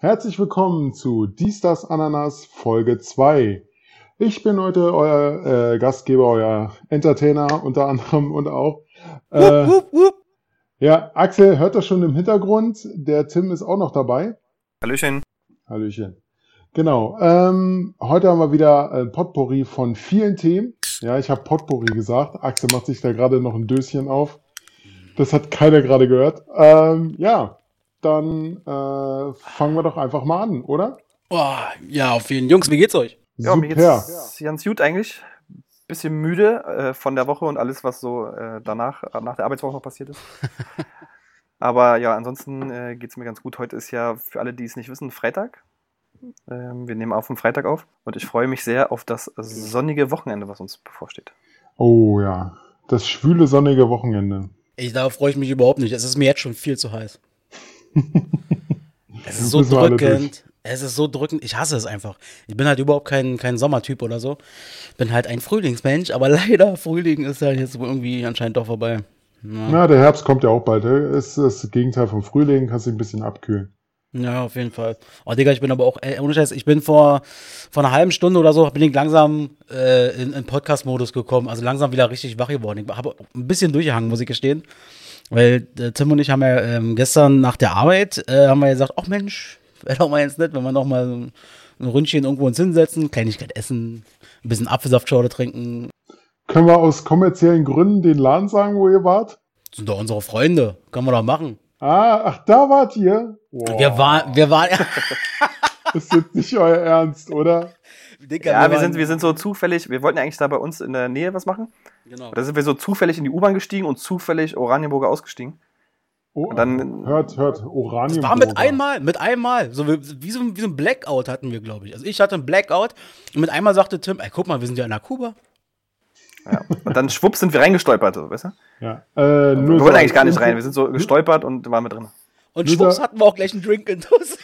Herzlich willkommen zu Dies, das, Ananas Folge 2. Ich bin heute euer äh, Gastgeber, euer Entertainer unter anderem und auch. Äh, wupp, wupp, wupp. Ja, Axel hört das schon im Hintergrund. Der Tim ist auch noch dabei. Hallöchen. Hallöchen. Genau. Ähm, heute haben wir wieder ein Potpourri von vielen Themen. Ja, ich habe Potpourri gesagt. Axel macht sich da gerade noch ein Döschen auf. Das hat keiner gerade gehört. Ähm, ja, dann äh, fangen wir doch einfach mal an, oder? Oh, ja, auf jeden Jungs, wie geht's euch? Ja, Super. mir geht's ganz gut eigentlich. Bisschen müde äh, von der Woche und alles, was so äh, danach, nach der Arbeitswoche noch passiert ist. Aber ja, ansonsten äh, geht's mir ganz gut. Heute ist ja für alle, die es nicht wissen, Freitag. Ähm, wir nehmen auf am Freitag auf und ich freue mich sehr auf das sonnige Wochenende, was uns bevorsteht. Oh ja, das schwüle sonnige Wochenende. Ich, darauf freue ich mich überhaupt nicht. Es ist mir jetzt schon viel zu heiß. es ist so drückend. Es ist so drückend. Ich hasse es einfach. Ich bin halt überhaupt kein, kein Sommertyp oder so. Bin halt ein Frühlingsmensch, aber leider, Frühling ist halt jetzt irgendwie anscheinend doch vorbei. Ja. Na, der Herbst kommt ja auch bald. Es ist das Gegenteil vom Frühling, kannst dich ein bisschen abkühlen. Ja, auf jeden Fall. Oh, Digga, ich bin aber auch, ey, ohne Scheiß, ich bin vor, vor einer halben Stunde oder so, bin ich langsam äh, in, in Podcast-Modus gekommen. Also langsam wieder richtig wach geworden. Ich habe ein bisschen durchgehangen, muss ich gestehen. Weil äh, Tim und ich haben ja ähm, gestern nach der Arbeit, äh, haben wir gesagt, ach Mensch, wäre doch mal jetzt nett, wenn wir noch mal ein, ein Ründchen irgendwo uns hinsetzen, Kleinigkeit essen, ein bisschen Apfelsaftschorle trinken. Können wir aus kommerziellen Gründen den Laden sagen, wo ihr wart? Das sind doch unsere Freunde. Können wir doch machen. Ah, ach, da wart ihr? Wow. Wir waren, wir waren. das ist jetzt nicht euer Ernst, oder? Dicker, ja, wir, sind, wir sind so zufällig, wir wollten ja eigentlich da bei uns in der Nähe was machen. Genau. Da sind wir so zufällig in die U-Bahn gestiegen und zufällig Oranienburger ausgestiegen. Oh, und dann, hört, hört, Oranienburger. Das war mit einmal, mit einmal. So wie, wie, so, wie so ein Blackout hatten wir, glaube ich. Also ich hatte ein Blackout und mit einmal sagte Tim, ey, guck mal, wir sind ja in der Kuba. Ja. Und dann schwupps sind wir reingestolpert, weißt du? Ja. Äh, wir wollten eigentlich gar nicht rein, wir sind so gestolpert und waren mit drin. Und schwupps hatten wir auch gleich einen Drink in Tuss.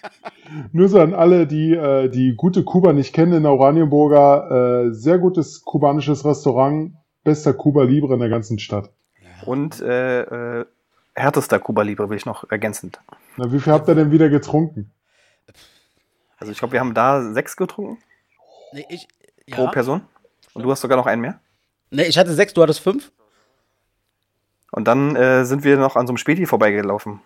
Nur so an alle, die äh, die gute Kuba nicht kennen, in der Oranienburger, äh, sehr gutes kubanisches Restaurant, bester Kuba Libre in der ganzen Stadt. Und äh, äh, härtester Kuba Libre will ich noch ergänzend. Na, wie viel habt ihr denn wieder getrunken? Also ich glaube, wir haben da sechs getrunken. Nee, ich, ja. Pro Person. Und du hast sogar noch einen mehr? Nee, ich hatte sechs, du hattest fünf. Und dann äh, sind wir noch an so einem Späti vorbeigelaufen.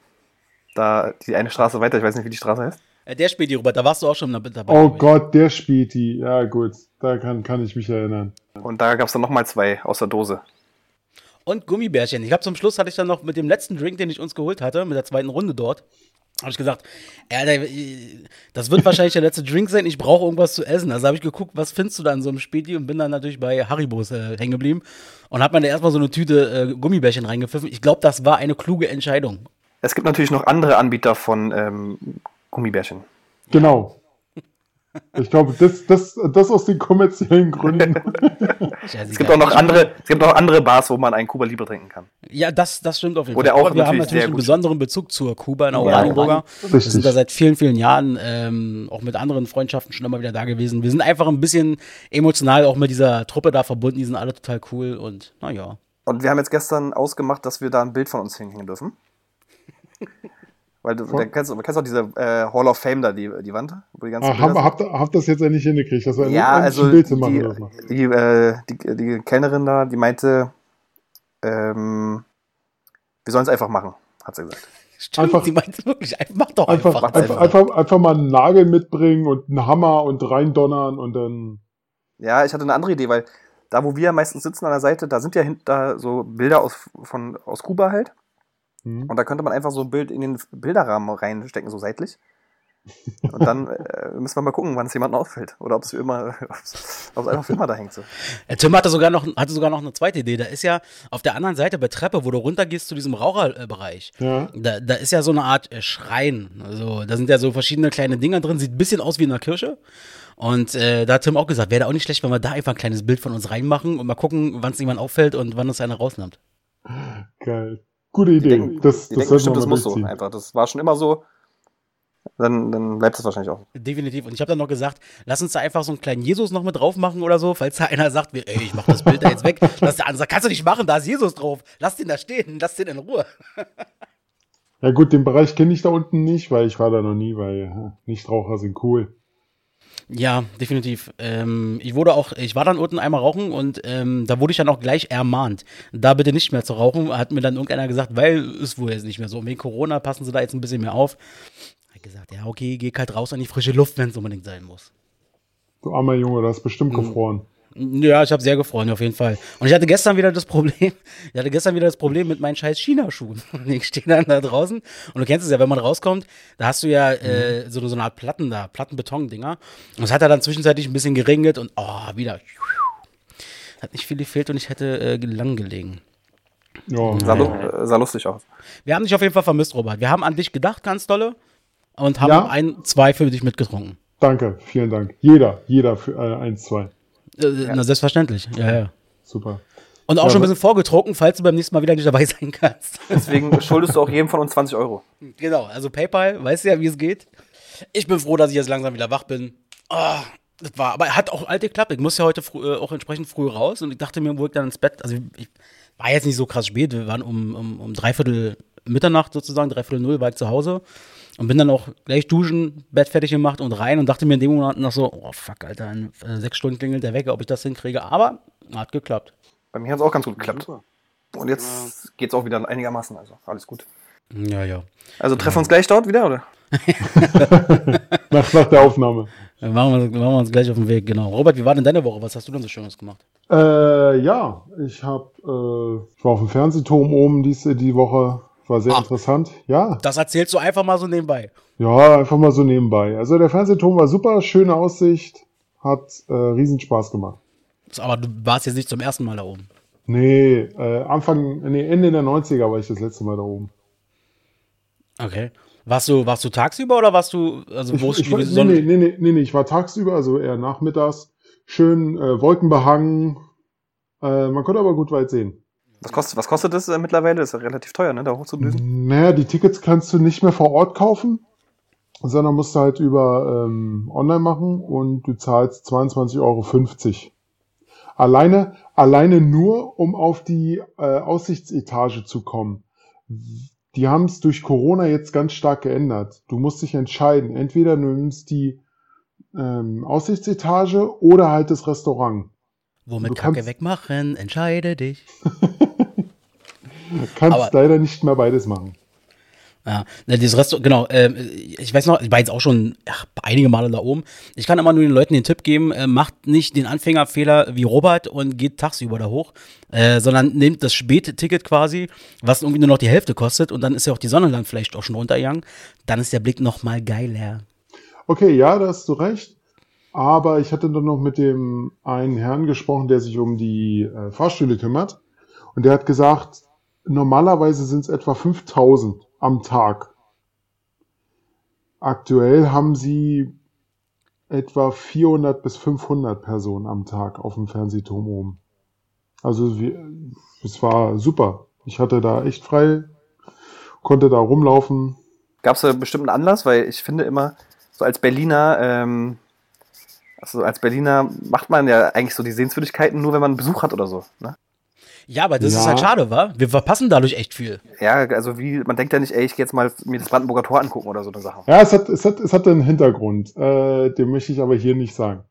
Da die eine Straße weiter, ich weiß nicht, wie die Straße heißt. Äh, der Späti, Robert, da warst du auch schon dabei. Oh Gott, der Späti. Ja, gut, da kann, kann ich mich erinnern. Und da gab es dann nochmal zwei aus der Dose. Und Gummibärchen. Ich glaube, zum Schluss hatte ich dann noch mit dem letzten Drink, den ich uns geholt hatte, mit der zweiten Runde dort, habe ich gesagt, Alter, das wird wahrscheinlich der letzte Drink sein, ich brauche irgendwas zu essen. Also habe ich geguckt, was findest du da in so einem Späti und bin dann natürlich bei Haribos äh, hängen geblieben und habe mir da erstmal so eine Tüte äh, Gummibärchen reingepfiffen. Ich glaube, das war eine kluge Entscheidung. Es gibt natürlich noch andere Anbieter von ähm, Gummibärchen. Genau. Ich glaube, das, das, das aus den kommerziellen Gründen. es gibt auch noch andere, es gibt auch andere Bars, wo man einen Kuba Libre trinken kann. Ja, das, das stimmt auf jeden Fall. Auch Aber wir haben natürlich einen besonderen Bezug zur Kuba in Oranienburger. Ja, wir sind da seit vielen, vielen Jahren ähm, auch mit anderen Freundschaften schon immer wieder da gewesen. Wir sind einfach ein bisschen emotional auch mit dieser Truppe da verbunden. Die sind alle total cool und naja. Und wir haben jetzt gestern ausgemacht, dass wir da ein Bild von uns hinhängen dürfen. Weil du, da kennst, du kennst auch diese äh, Hall of Fame da, die, die Wand, wo die ganzen ah, haben, habt, habt das jetzt endlich hingekriegt, dass wir ja, also Bild zu machen. Die, die, äh, die, die Kellnerin da, die meinte, ähm, wir sollen es einfach machen, hat sie gesagt. Stimmt, einfach, die meinte wirklich, mach doch einfach. Einfach, einfach, einfach, einfach mal einen Nagel mitbringen und einen Hammer und reindonnern und dann. Ja, ich hatte eine andere Idee, weil da, wo wir meistens sitzen an der Seite, da sind ja hinter so Bilder aus, von, aus Kuba halt. Mhm. Und da könnte man einfach so ein Bild in den Bilderrahmen reinstecken, so seitlich. Und dann äh, müssen wir mal gucken, wann es jemandem auffällt. Oder ob es immer, ob es einfach für immer da hängt. So. Ja, Tim hatte sogar, noch, hatte sogar noch eine zweite Idee. Da ist ja auf der anderen Seite bei Treppe, wo du runtergehst zu diesem Raucherbereich, ja. da, da ist ja so eine Art äh, Schrein. Also da sind ja so verschiedene kleine Dinger drin, sieht ein bisschen aus wie in einer Kirche. Und äh, da hat Tim auch gesagt, wäre da auch nicht schlecht, wenn wir da einfach ein kleines Bild von uns reinmachen und mal gucken, wann es jemand auffällt und wann uns einer rausnimmt. Geil. Gute Idee. denken, das, das, denken bestimmt, das muss so einfach. Das war schon immer so. Dann, dann bleibt es wahrscheinlich auch. Definitiv. Und ich habe dann noch gesagt, lass uns da einfach so einen kleinen Jesus noch mit drauf machen oder so, falls da einer sagt, ey, ich mach das Bild da jetzt weg. Dass der andere sagt, kannst du nicht machen, da ist Jesus drauf. Lass den da stehen, lass den in Ruhe. Ja gut, den Bereich kenne ich da unten nicht, weil ich war da noch nie, weil äh, Nichtraucher sind cool. Ja, definitiv. Ähm, ich wurde auch, ich war dann unten einmal rauchen und ähm, da wurde ich dann auch gleich ermahnt, da bitte nicht mehr zu rauchen. Hat mir dann irgendeiner gesagt, weil ist wohl jetzt nicht mehr so. Und wegen Corona passen sie da jetzt ein bisschen mehr auf. Hat gesagt, ja, okay, geh halt raus an die frische Luft, wenn es unbedingt sein muss. Du armer Junge, das ist bestimmt Mhm. gefroren. Ja, ich habe sehr gefreut, auf jeden Fall. Und ich hatte gestern wieder das Problem, ich hatte gestern wieder das Problem mit meinen scheiß China-Schuhen. Ich stehe dann da draußen und du kennst es ja, wenn man rauskommt, da hast du ja äh, so, so eine Art Platten da, Plattenbeton-Dinger. Und es hat ja dann zwischenzeitlich ein bisschen geregnet und oh, wieder. Hat nicht viel gefehlt und ich hätte äh, lang gelegen. Ja, Sah, lu äh, sah lustig aus. Wir haben dich auf jeden Fall vermisst, Robert. Wir haben an dich gedacht, ganz dolle. Und haben Ja. ein, zwei für dich mitgetrunken. danke, vielen Dank. Jeder, jeder für äh, eins, zwei. Äh, Na, selbstverständlich. Ja, ja. Super. Und auch Ja, schon ein bisschen vorgetrunken, falls du beim nächsten Mal wieder nicht dabei sein kannst. Deswegen schuldest du auch jedem von uns 20 Euro. Genau, also PayPal, weißt du ja, wie es geht. Ich bin froh, dass ich jetzt langsam wieder wach bin. Ah, das war, aber hat auch alt geklappt. Ich muss ja heute früh, äh, auch entsprechend früh raus und ich dachte mir, wo ich dann ins Bett, also ich war jetzt nicht so krass spät, wir waren um, um, um dreiviertel Mitternacht sozusagen, dreiviertel null war ich zu Hause und bin dann auch gleich duschen, Bett fertig gemacht und rein und dachte mir in dem Moment noch so, oh fuck, Alter, in äh, sechs Stunden klingelt der Wecker, ob ich das hinkriege, aber hat geklappt. Bei mir hat es auch ganz gut geklappt. Und jetzt geht's auch wieder einigermaßen, also alles gut. Ja, ja. Also treffen wir uns gleich dort wieder, oder? Nach, nach der Aufnahme. Dann machen wir, machen wir uns gleich auf den Weg, genau. Robert, wie war denn deine Woche? Was hast du denn so Schönes gemacht? Äh, ja, ich hab, äh, ich war auf dem Fernsehturm oben diese die Woche. War sehr Ah. interessant. Ja, Das erzählst du einfach mal so nebenbei. ja, einfach mal so nebenbei. Also der Fernsehturm war super, schöne Aussicht, hat äh, riesen Spaß gemacht. Aber du warst jetzt nicht zum ersten Mal da oben. Nee, äh, Anfang, nee, Ende der 90er war ich das letzte Mal da oben. Okay. Warst du, warst du tagsüber oder warst du, also wo Ich, ist ich, die Sonne? nee, nee, nee, nee, nee, ich war tagsüber, also eher nachmittags. Schön äh, wolkenbehangen. Äh, man konnte aber gut weit sehen. Was kostet, was kostet das äh, mittlerweile? Das ist ja relativ teuer, ne? Da hochzudüsen. Naja, die Tickets kannst du nicht mehr vor Ort kaufen, sondern musst du halt über ähm, online machen und du zahlst 22,50 Euro. Alleine, alleine nur, um auf die äh, Aussichtsetage zu kommen. Die haben es durch Corona jetzt ganz stark geändert. Du musst dich entscheiden. Entweder du nimmst die ähm, Aussichtsetage oder halt das Restaurant. Womit du Kacke kannst- wegmachen, entscheide dich. Du kannst Aber- leider nicht mehr beides machen. Ja, ne, dieses Restaurant, genau, ähm, ich weiß noch, ich war jetzt auch schon ach, einige Male da oben. Ich kann immer nur den Leuten den Tipp geben, äh, macht nicht den Anfängerfehler wie Robert und geht tagsüber da hoch, äh, sondern nehmt das Spätticket quasi, was irgendwie nur noch die Hälfte kostet und dann ist ja auch die Sonne dann vielleicht auch schon runtergegangen. Dann ist der Blick noch mal geiler. Okay, ja, da hast du recht. Aber ich hatte dann noch mit dem einen Herrn gesprochen, der sich um die äh, Fahrstühle kümmert. Und der hat gesagt, normalerweise sind es etwa 5000 am Tag. Aktuell haben sie etwa 400 bis 500 Personen am Tag auf dem Fernsehturm oben. Also wir, es war super. Ich hatte da echt frei, konnte da rumlaufen. Gab es da bestimmt einen Anlass? Weil ich finde immer, so als Berliner, ähm, also als Berliner macht man ja eigentlich so die Sehenswürdigkeiten nur, wenn man Besuch hat oder so. Ne? Ja, aber das Ja. ist halt schade, wa? Wir verpassen dadurch echt viel. Ja, also wie, man denkt ja nicht, ey, ich gehe jetzt mal mir das Brandenburger Tor angucken oder so eine Sache. Ja, es hat, es hat, es hat einen Hintergrund. Äh, den möchte ich aber hier nicht sagen.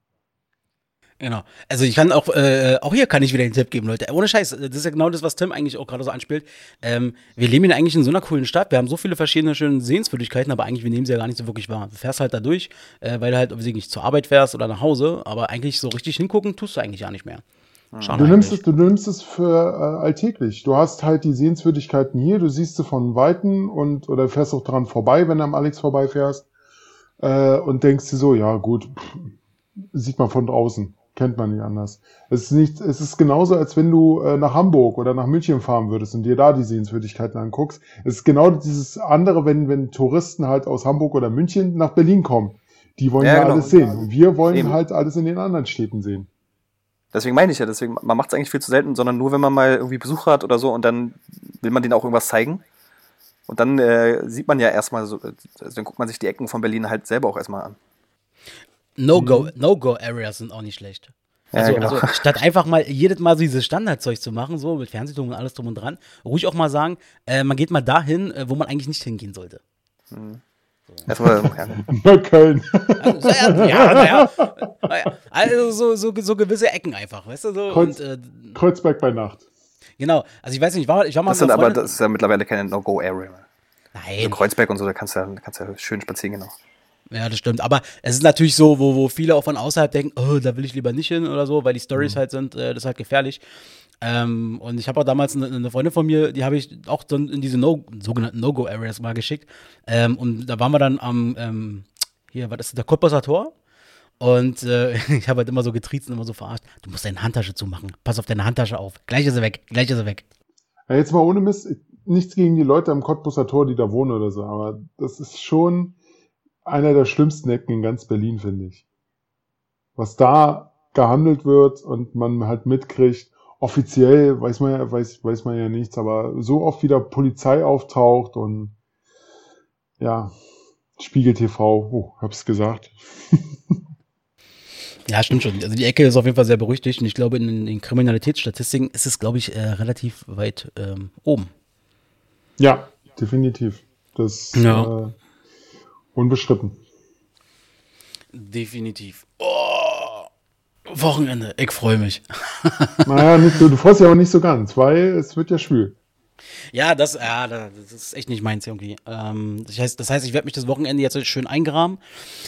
Genau. Also ich kann auch, äh, auch hier kann ich wieder den Tipp geben, Leute. Ohne Scheiß, das ist ja genau das, was Tim eigentlich auch gerade so anspielt. Ähm, wir leben ja eigentlich in so einer coolen Stadt. Wir haben so viele verschiedene schöne Sehenswürdigkeiten, aber eigentlich, wir nehmen sie ja gar nicht so wirklich wahr. Du fährst halt da durch, äh, weil du halt, weiß ich nicht, zur Arbeit fährst oder nach Hause, aber eigentlich so richtig hingucken tust du eigentlich gar nicht mehr. Schade Du nimmst, es, du nimmst es für äh, alltäglich. Du hast halt die Sehenswürdigkeiten hier, du siehst sie von Weitem und oder fährst auch dran vorbei, wenn du am Alex vorbeifährst äh, und denkst dir so, ja gut, pff, sieht man von draußen, kennt man nicht anders. Es ist nicht, es ist genauso, als wenn du äh, nach Hamburg oder nach München fahren würdest und dir da die Sehenswürdigkeiten anguckst. Es ist genau dieses andere, wenn wenn Touristen halt aus Hamburg oder München nach Berlin kommen. Die wollen Ja, ja, genau. alles sehen. Und wir wollen Eben. halt alles in den anderen Städten sehen. Deswegen meine ich ja, deswegen, man macht es eigentlich viel zu selten, sondern nur, wenn man mal irgendwie Besuch hat oder so und dann will man denen auch irgendwas zeigen. Und dann äh, sieht man ja erstmal so, äh, also dann guckt man sich die Ecken von Berlin halt selber auch erstmal an. No-Go, No-Go-Areas sind auch nicht schlecht. Also, Ja, genau. also statt einfach mal jedes Mal so dieses Standardzeug zu machen, so mit Fernsehturm und alles drum und dran, ruhig auch mal sagen, äh, man geht mal dahin, äh, wo man eigentlich nicht hingehen sollte. Erstmal, ja. Neukölln. Also, ja, ja, naja, also so, so, so gewisse Ecken einfach, weißt du? So, Kreuz- und, äh, Kreuzberg bei Nacht. genau, also ich weiß nicht, ich war, ich war mal Das mit sind einer aber, das ist ja mittlerweile keine No-Go-Area mehr. So Nein, Kreuzberg und so, da kannst du ja, kannst ja schön spazieren, genau. Ja, das stimmt. Aber es ist natürlich so, wo, wo viele auch von außerhalb denken, oh, da will ich lieber nicht hin oder so, weil die Stories halt sind, äh, das ist halt gefährlich. Ähm, und ich habe auch damals eine, eine Freundin von mir, die habe ich auch dann in diese no, sogenannten No-Go-Areas mal geschickt. Ähm, und da waren wir dann am, ähm, hier, was ist der Cottbusser Tor? Und äh, ich habe halt immer so getriezt und immer so verarscht. Du musst deine Handtasche zumachen. Pass auf deine Handtasche auf. Gleich ist sie weg. Gleich ist sie weg. Ja, jetzt mal ohne Mist, nichts gegen die Leute am Cottbusser Tor, die da wohnen oder so, aber das ist schon einer der schlimmsten Ecken in ganz Berlin, finde ich. Was da gehandelt wird und man halt mitkriegt, offiziell weiß man ja, weiß, weiß man ja nichts, aber so oft wieder Polizei auftaucht und ja, Spiegel TV, oh, hab's gesagt. Ja, stimmt schon. Also die Ecke ist auf jeden Fall sehr berüchtigt und ich glaube, in den Kriminalitätsstatistiken ist es, glaube ich, äh, relativ weit ähm, oben. Ja, definitiv. Das Ja. äh, unbestritten. Definitiv. Oh, Wochenende, ich freue mich. Naja, nicht so, du freust ja auch nicht so ganz, weil es wird ja schwül. Ja, das, ja, das ist echt nicht meins irgendwie. Ähm, das, heißt, das heißt, ich werde mich das Wochenende jetzt schön eingraben.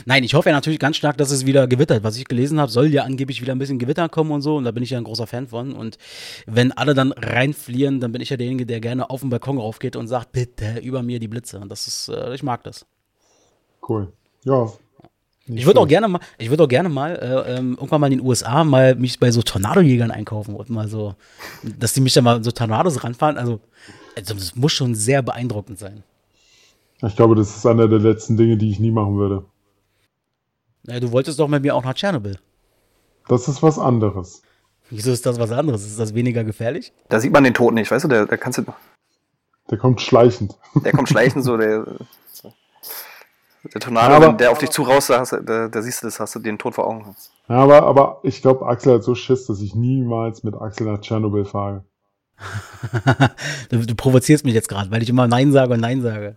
Nein, ich hoffe ja natürlich ganz stark, dass es wieder gewittert. Was ich gelesen habe, soll ja angeblich wieder ein bisschen Gewitter kommen und so. Und da bin ich ja ein großer Fan von. Und wenn alle dann reinfliehen, dann bin ich ja derjenige, der gerne auf den Balkon raufgeht und sagt, bitte über mir die Blitze. Und das ist, äh, ich mag das. Cool. Ja. Nicht Ich würde auch gerne mal, ich würde auch gerne mal äh, ähm, irgendwann mal in den USA mal mich bei so Tornadojägern einkaufen und mal so, dass die mich da mal so Tornados ranfahren. Also, also das muss schon sehr beeindruckend sein. Ich glaube, das ist einer der letzten Dinge, die ich nie machen würde. Ja, du wolltest doch mit mir auch nach Tschernobyl. Das ist was anderes. Wieso ist das was anderes? Ist das weniger gefährlich? Da sieht man den Tod nicht, weißt du, der, der kannst du, Der kommt schleichend. der kommt schleichend so, der, der Tornado, Aber- wenn der auf dich zu raus, da, da, da siehst du das, hast du den Tod vor Augen. Ja, aber, aber ich glaube, Axel hat so Schiss, dass ich niemals mit Axel nach Tschernobyl fahre. du, du provozierst mich jetzt gerade, weil ich immer Nein sage und Nein sage.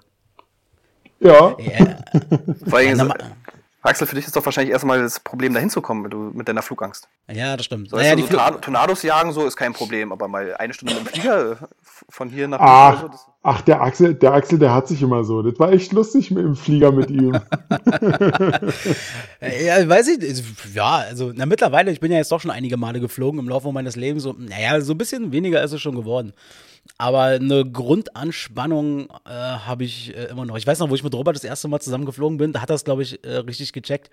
Ja, Ja, Vor allem, Axel, für dich ist doch wahrscheinlich erstmal das Problem, da hinzukommen, mit, du, mit deiner Flugangst. ja das stimmt. So, naja, so Tornado- Tornados jagen, so ist kein Problem, aber mal eine Stunde mit dem Flieger äh, von hier nach ach, so, das, ach, der Axel, der Axel, der hat sich immer so. Das war echt lustig mit dem Flieger mit ihm. Ja, weiß ich, ja, also, na, mittlerweile, ich bin ja jetzt doch schon einige Male geflogen im Laufe meines Lebens, so, naja, so ein bisschen weniger ist es schon geworden. Aber eine Grundanspannung äh, habe ich äh, immer noch. Ich weiß noch, wo ich mit Robert das erste Mal zusammen geflogen bin, da hat er es, glaube ich, äh, richtig gecheckt.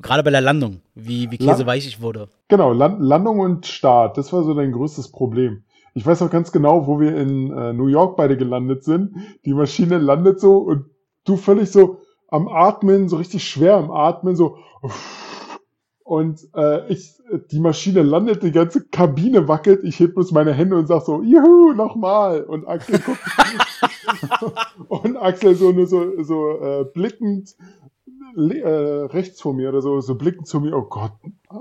Gerade bei der Landung, wie, wie käseweich ich wurde. Genau, Land Landung und Start, das war so dein größtes Problem. Ich weiß auch ganz genau, wo wir in äh, New York beide gelandet sind. Die Maschine landet so und du völlig so am Atmen, so richtig schwer am Atmen, so. Und äh, ich, die Maschine landet, die ganze Kabine wackelt, ich heb bloß meine Hände und sag so, juhu, nochmal. Und Axel guckt, und Axel so nur so, so äh, blickend äh, rechts vor mir oder so, so blickend zu mir, oh Gott,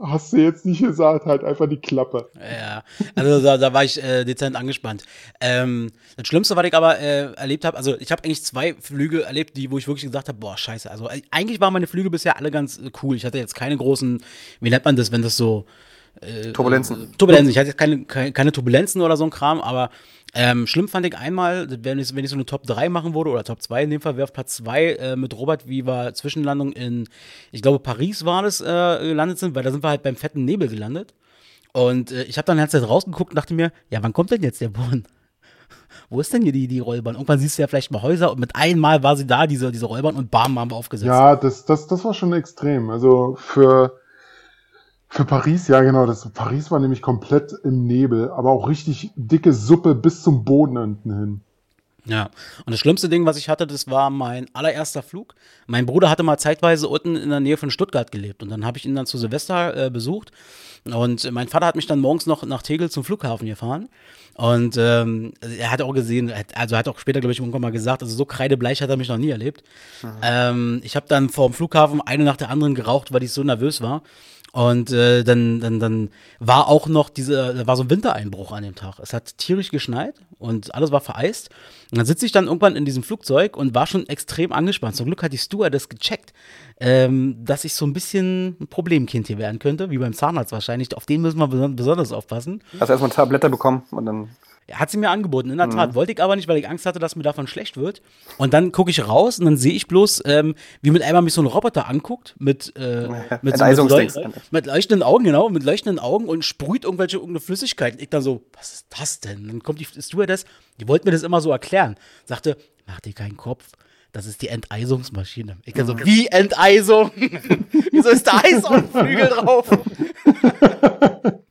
hast du jetzt nicht gesagt, halt einfach die Klappe. Ja, also da, da war ich äh, dezent angespannt. Ähm, das Schlimmste, was ich aber äh, erlebt habe, also ich habe eigentlich zwei Flüge erlebt, die, wo ich wirklich gesagt habe, boah, scheiße. Also äh, eigentlich waren meine Flüge bisher alle ganz äh, cool. Ich hatte jetzt keine großen, wie nennt man das, wenn das so Turbulenzen. äh, Turbulenzen. Ich hatte jetzt keine, keine, keine Turbulenzen oder so ein Kram, aber ähm, schlimm fand ich einmal, wenn ich, wenn ich so eine Top 3 machen würde, oder Top 2 in dem Fall, wäre auf Platz 2 äh, mit Robert, wie wir Zwischenlandung in, ich glaube, Paris war das, äh, gelandet sind, weil da sind wir halt beim fetten Nebel gelandet. Und äh, ich habe dann die ganze Zeit rausgeguckt und dachte mir, ja, wann kommt denn jetzt der Boden? Wo ist denn hier die, die Rollbahn? Irgendwann siehst du ja vielleicht mal Häuser und mit einmal war sie da, diese, diese Rollbahn, und bam, haben wir aufgesetzt. Ja, das, das, das war schon extrem. Also für, für Paris, ja genau, das, Paris war nämlich komplett im Nebel, aber auch richtig dicke Suppe bis zum Boden unten hin. Ja, und das schlimmste Ding, was ich hatte, das war mein allererster Flug. Mein Bruder hatte mal zeitweise unten in der Nähe von Stuttgart gelebt und dann habe ich ihn dann zu Silvester äh, besucht und mein Vater hat mich dann morgens noch nach Tegel zum Flughafen gefahren und ähm, er hat auch gesehen, also er hat auch später, glaube ich, irgendwann mal gesagt, also so kreidebleich hat er mich noch nie erlebt. Ähm, ich habe dann vor dem Flughafen eine nach der anderen geraucht, weil ich so nervös war. Und äh, dann, dann, dann war auch noch diese, da war so ein Wintereinbruch an dem Tag. Es hat tierisch geschneit und alles war vereist. Und dann sitze ich dann irgendwann in diesem Flugzeug und war schon extrem angespannt. Zum Glück hat die Stewardess gecheckt, ähm, dass ich so ein bisschen ein Problemkind hier werden könnte, wie beim Zahnarzt wahrscheinlich. Auf den müssen wir besonders aufpassen. Hast erstmal Tablette bekommen und dann hat sie mir angeboten, in der Tat. Mhm. Wollte ich aber nicht, weil ich Angst hatte, dass mir davon schlecht wird. Und dann gucke ich raus und dann sehe ich bloß, ähm, wie mit einmal mich so ein Roboter anguckt, mit, äh, mit, so, mit, leuch mit, leuchtenden Augen, genau, mit leuchtenden Augen und sprüht irgendwelche irgendeine Flüssigkeit. Und ich dann so, was ist das denn? Dann kommt die Stewardess, die wollte mir das immer so erklären. Sagte, mach dir keinen Kopf. Das ist die Enteisungsmaschine. Ich dann so, mhm. wie Enteisung? Wieso ist da Eis auf dem Flügel drauf?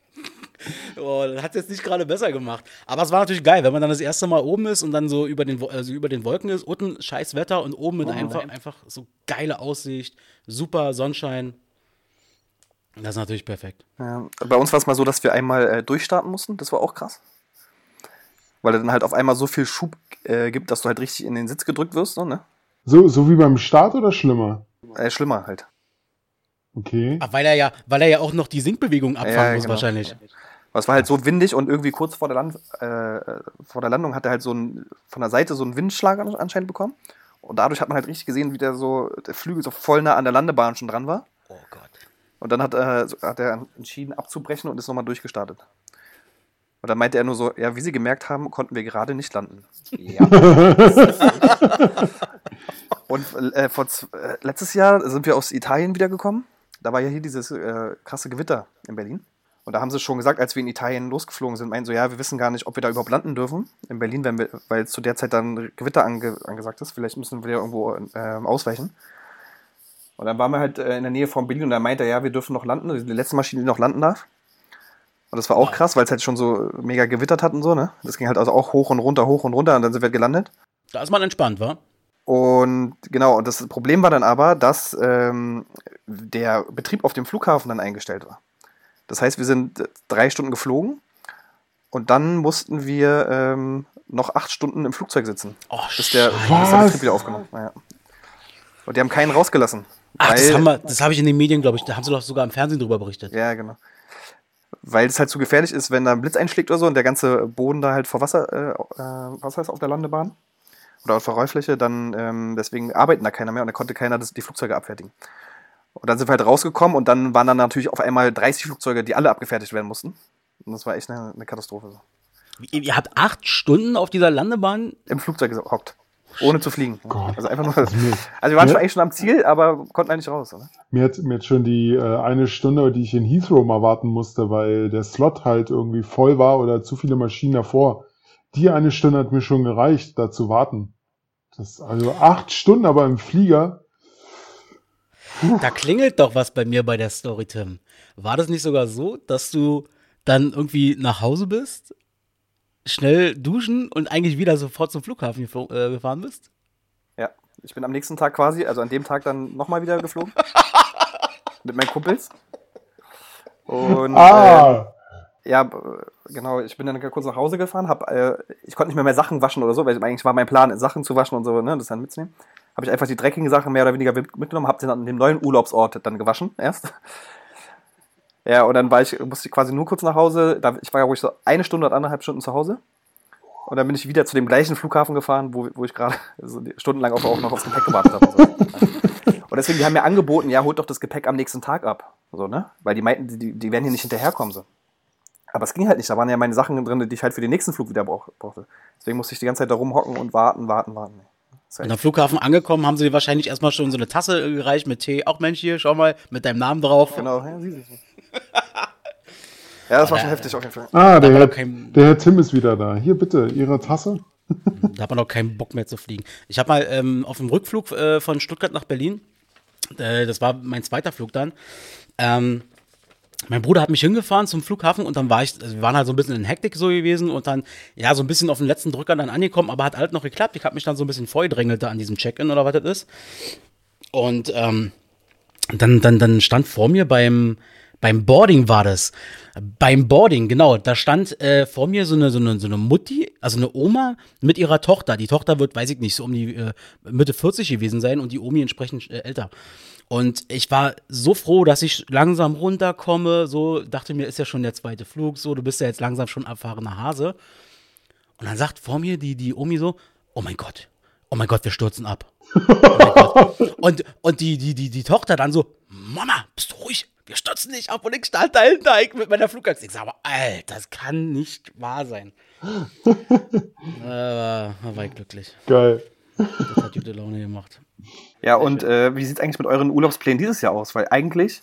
Oh, das hat es jetzt nicht gerade besser gemacht. Aber es war natürlich geil, wenn man dann das erste Mal oben ist und dann so über den, also über den Wolken ist, unten scheiß Wetter und oben mit oh, einfach, einfach so geile Aussicht, super Sonnenschein. Das ist natürlich perfekt. Ja, bei uns war es mal so, dass wir einmal äh, durchstarten mussten. Das war auch krass. Weil er dann halt auf einmal so viel Schub äh, gibt, dass du halt richtig in den Sitz gedrückt wirst. So, ne? so, so wie beim Start oder schlimmer? Äh, schlimmer halt. Okay. Ach, weil er ja, weil er ja auch noch die Sinkbewegung abfangen ja, muss, genau. wahrscheinlich. Es war halt so windig und irgendwie kurz vor der, Land, äh, vor der Landung hat er halt so ein, von der Seite so einen Windschlag anscheinend bekommen. Und dadurch hat man halt richtig gesehen, wie der so, der Flügel so voll nah an der Landebahn schon dran war. Oh Gott. Und dann hat, äh, hat er entschieden abzubrechen und ist nochmal durchgestartet. Und dann meinte er nur so, ja, wie Sie gemerkt haben, konnten wir gerade nicht landen. Ja. und äh, vor, äh, letztes Jahr sind wir aus Italien wiedergekommen. Da war ja hier dieses äh, krasse Gewitter in Berlin. Und da haben sie schon gesagt, als wir in Italien losgeflogen sind, meinen so, ja, wir wissen gar nicht, ob wir da überhaupt landen dürfen. In Berlin, wir, weil zu der Zeit dann Gewitter ange, angesagt ist. Vielleicht müssen wir irgendwo äh, ausweichen. Und dann waren wir halt äh, in der Nähe von Berlin und da meinte er, ja, wir dürfen noch landen. Die letzte Maschine, die noch landen darf. Und das war auch krass, weil es halt schon so mega gewittert hat und so, ne? Das ging halt also auch hoch und runter, hoch und runter und dann sind wir gelandet. Da ist man entspannt, wa? Und genau, und das Problem war dann aber, dass ähm, der Betrieb auf dem Flughafen dann eingestellt war. Das heißt, wir sind drei Stunden geflogen und dann mussten wir ähm, noch acht Stunden im Flugzeug sitzen. Oh, bis der, bis der Betrieb wieder aufgenommen. Naja. Und die haben keinen rausgelassen. Ach, das, habe ich in den Medien, glaube ich, da haben sie doch sogar im Fernsehen drüber berichtet. Ja, genau. Weil es halt zu gefährlich ist, wenn da ein Blitz einschlägt oder so und der ganze Boden da halt vor Wasser, äh, äh Wasser ist auf der Landebahn oder auf der Rollfläche, dann ähm, deswegen arbeiten da keiner mehr und da konnte keiner das, die Flugzeuge abfertigen. Und dann sind wir halt rausgekommen und dann waren dann natürlich auf einmal 30 Flugzeuge, die alle abgefertigt werden mussten. Und das war echt eine, eine Katastrophe. Ihr habt acht Stunden auf dieser Landebahn im Flugzeug gehockt. Ohne zu fliegen. Gott. Also einfach nur. Also wir waren schon eigentlich schon am Ziel, aber konnten eigentlich raus, oder? Mir hat, mir hat schon die äh, eine Stunde, die ich in Heathrow mal warten musste, weil der Slot halt irgendwie voll war oder zu viele Maschinen davor. Die eine Stunde hat mir schon gereicht, da zu warten. Das, also acht Stunden aber im Flieger. Da klingelt doch was bei mir bei der Story, Tim. War das nicht sogar so, dass du dann irgendwie nach Hause bist, schnell duschen und eigentlich wieder sofort zum Flughafen äh, gefahren bist? Ja, ich bin am nächsten Tag quasi, also an dem Tag dann nochmal wieder geflogen. mit meinen Kumpels. Und ah. äh, ja, genau, ich bin dann kurz nach Hause gefahren, hab, äh, ich konnte nicht mehr mehr Sachen waschen oder so, weil eigentlich war mein Plan, Sachen zu waschen und so, ne, das dann mitzunehmen habe ich einfach die dreckigen Sachen mehr oder weniger mitgenommen, habe sie dann an dem neuen Urlaubsort dann gewaschen erst. Ja, und dann war ich, musste ich quasi nur kurz nach Hause. Ich war ja ruhig so eine Stunde oder anderthalb Stunden zu Hause. Und dann bin ich wieder zu dem gleichen Flughafen gefahren, wo, wo ich gerade so stundenlang auch, noch aufs Gepäck gewartet habe. Und, so. und deswegen, die haben mir angeboten, ja, holt doch das Gepäck am nächsten Tag ab. So, ne? Weil die meinten, die, die werden hier nicht hinterherkommen. So. Aber es ging halt nicht. Da waren ja meine Sachen drin, die ich halt für den nächsten Flug wieder brauchte. Deswegen musste ich die ganze Zeit da rumhocken und warten, warten, warten. Und am Flughafen angekommen, haben sie dir wahrscheinlich erstmal schon so eine Tasse gereicht mit Tee. Auch Mensch, hier, schau mal, mit deinem Namen drauf. Genau, ja, sie sich. ja, das war schon heftig auf jeden Fall. Ah, der Herr, kein... der Herr Tim ist wieder da. Hier bitte, Ihre Tasse. da hat man auch keinen Bock mehr zu fliegen. Ich habe mal ähm, auf dem Rückflug äh, von Stuttgart nach Berlin, äh, das war mein zweiter Flug dann, ähm, mein Bruder hat mich hingefahren zum Flughafen und dann war ich, also wir waren halt so ein bisschen in Hektik so gewesen und dann, ja, so ein bisschen auf den letzten Drücker dann angekommen, aber hat halt noch geklappt. Ich habe mich dann so ein bisschen vorgedrängelt da an diesem Check-in oder was das ist. Und ähm, dann, dann, dann stand vor mir beim, beim Boarding war das. Beim Boarding, genau. Da stand äh, vor mir so eine, so, eine, so eine Mutti, also eine Oma mit ihrer Tochter. Die Tochter wird, weiß ich nicht, so um die äh, Mitte 40 gewesen sein und die Omi entsprechend äh, älter. Und ich war so froh, dass ich langsam runterkomme. So dachte mir, ist ja schon der zweite Flug. So, du bist ja jetzt langsam schon erfahrener Hase. Und dann sagt vor mir die, die Omi so: Oh mein Gott, oh mein Gott, wir stürzen ab. Oh und, und die, die, die, die Tochter dann so: Mama, bist du ruhig? Wir stürzen nicht ab. Und ich stand dahinter ich mit meiner Flugangst. Ich sage aber, Alter, das kann nicht wahr sein. äh, war ich glücklich. Geil. Das hat gute Laune gemacht. Ja, und äh, wie sieht es eigentlich mit euren Urlaubsplänen dieses Jahr aus? Weil eigentlich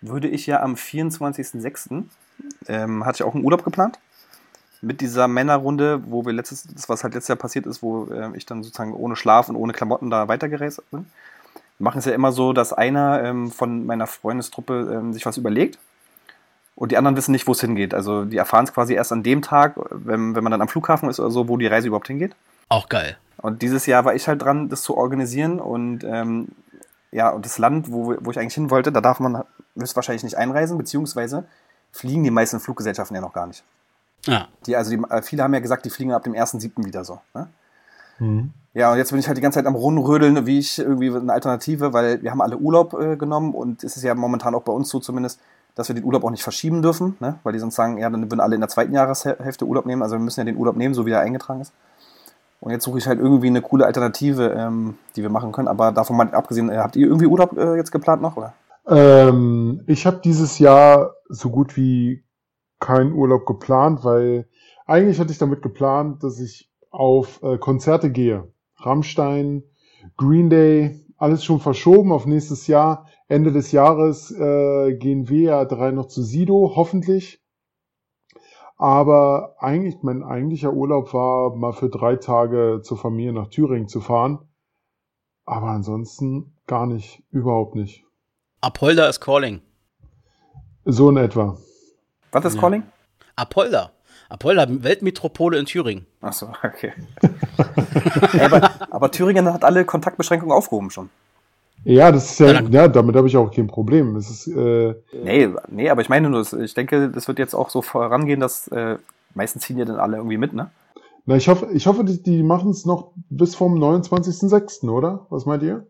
würde ich ja am 24.06. Ähm, hatte ich auch einen Urlaub geplant. Mit dieser Männerrunde, wo wir letztes, das was halt letztes Jahr passiert ist, wo äh, ich dann sozusagen ohne Schlaf und ohne Klamotten da weitergereist bin. Wir machen es ja immer so, dass einer ähm, von meiner Freundestruppe ähm, sich was überlegt und die anderen wissen nicht, wo es hingeht. Also die erfahren es quasi erst an dem Tag, wenn, wenn man dann am Flughafen ist oder so, wo die Reise überhaupt hingeht. Auch geil. Und dieses Jahr war ich halt dran, das zu organisieren und ähm, ja, und das Land, wo, wo ich eigentlich hin wollte, da darf man höchstwahrscheinlich nicht einreisen, beziehungsweise fliegen die meisten Fluggesellschaften ja noch gar nicht. Ja. Die, also die, äh, viele haben ja gesagt, die fliegen ab dem 1.7. wieder so. Ne? Mhm. Ja, und jetzt bin ich halt die ganze Zeit am Rumrödeln, wie ich irgendwie eine Alternative, weil wir haben alle Urlaub äh, genommen und es ist ja momentan auch bei uns so zumindest, dass wir den Urlaub auch nicht verschieben dürfen, ne? weil die sonst sagen, ja, dann würden alle in der zweiten Jahreshälfte Urlaub nehmen, also wir müssen ja den Urlaub nehmen, so wie er eingetragen ist. Und jetzt suche ich halt irgendwie eine coole Alternative, ähm, die wir machen können. Aber davon mal abgesehen, äh, habt ihr irgendwie Urlaub äh, jetzt geplant noch? Oder? Ähm, ich habe dieses Jahr so gut wie keinen Urlaub geplant, weil eigentlich hatte ich damit geplant, dass ich auf äh, Konzerte gehe. Rammstein, Green Day, alles schon verschoben auf nächstes Jahr. Ende des Jahres äh, gehen wir ja drei noch zu Sido, hoffentlich. Aber eigentlich, mein eigentlicher Urlaub war, mal für drei Tage zur Familie nach Thüringen zu fahren. Aber ansonsten gar nicht, überhaupt nicht. Apolda is calling. So in etwa. Was ist ja. calling? Apolda. Apolda, Weltmetropole in Thüringen. Achso, okay. aber, aber Thüringen hat alle Kontaktbeschränkungen aufgehoben schon. Ja, das ist ja, ja, ja damit habe ich auch kein Problem. Es ist, äh, nee, nee, aber ich meine nur, ich denke, das wird jetzt auch so vorangehen, dass äh, meistens ziehen ja dann alle irgendwie mit, ne? Na, ich hoffe, ich hoffe, die, die machen es noch bis vom 29.06., oder? Was meint ihr?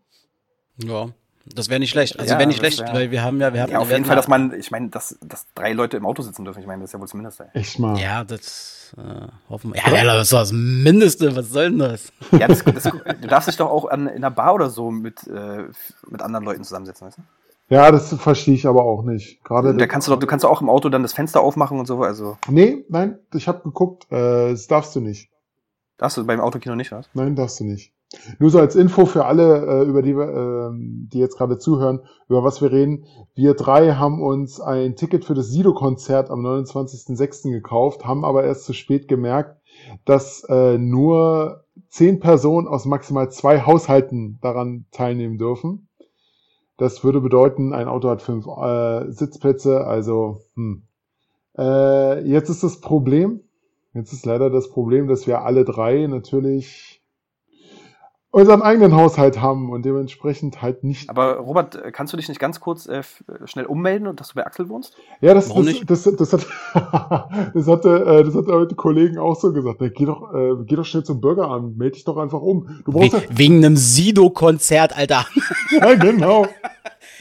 Ja, das wäre nicht schlecht. Also ja, wäre nicht schlecht, wär, weil wir haben ja, wir haben ja, auf jeden Fall, dass man, ich meine, dass, dass drei Leute im Auto sitzen dürfen. Ich meine, das ist ja wohl zumindest. Ey. Echt mal. Ja, das äh, hoffen wir. Ja, ja, das ist das Mindeste. Was soll denn das? Ja, das, das, du darfst dich doch auch an, in einer Bar oder so mit, äh, mit anderen Leuten zusammensetzen, weißt du? Ja, das verstehe ich aber auch nicht. Gerade da kannst du doch, du kannst auch im Auto dann das Fenster aufmachen und so. Also. Nee, nein, ich habe geguckt, äh, das darfst du nicht. Darfst du beim Autokino nicht, was? Nein, darfst du nicht. Nur so als Info für alle, äh, über die, äh, die jetzt gerade zuhören, über was wir reden. Wir drei haben uns ein Ticket für das Sido-Konzert am 29.06. gekauft, haben aber erst zu spät gemerkt, dass äh, nur zehn Personen aus maximal zwei Haushalten daran teilnehmen dürfen. Das würde bedeuten, ein Auto hat fünf äh, Sitzplätze, also hm. äh, jetzt ist das Problem, jetzt ist leider das Problem, dass wir alle drei natürlich unseren eigenen Haushalt haben und dementsprechend halt nicht. Aber Robert, äh, kannst du dich nicht ganz kurz äh, schnell ummelden und dass du bei Axel wohnst? Ja, das, das, das, das, hat, das hatte, äh, das hat heute Kollegen auch so gesagt. Ja, geh doch, äh, geh doch schnell zum Bürgeramt, melde dich doch einfach um. Du brauchst We ja, wegen einem Sido-Konzert, Alter. ja, genau.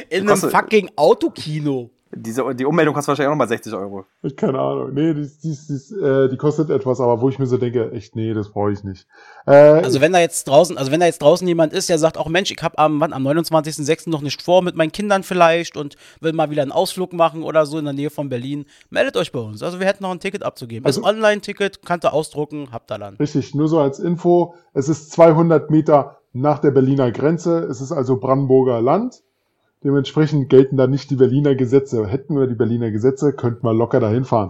In einem fucking Autokino. Diese, die Ummeldung kostet wahrscheinlich auch nochmal 60 Euro. Ich keine Ahnung. Nee, die, die, die, äh, die kostet etwas, aber wo ich mir so denke, echt, nee, das brauche ich nicht. Äh, also wenn da jetzt draußen, also wenn da jetzt draußen jemand ist, der sagt, auch Mensch, ich habe am, wann, am 29.06. noch nicht vor mit meinen Kindern vielleicht und will mal wieder einen Ausflug machen oder so in der Nähe von Berlin, meldet euch bei uns. Also wir hätten noch ein Ticket abzugeben. Also, ist Online-Ticket, kannst du ausdrucken, habt ihr dann. Richtig, nur so als Info, es ist 200 Meter nach der Berliner Grenze, es ist also Brandenburger Land. Dementsprechend gelten da nicht die Berliner Gesetze. Hätten wir die Berliner Gesetze, könnten wir locker dahin fahren.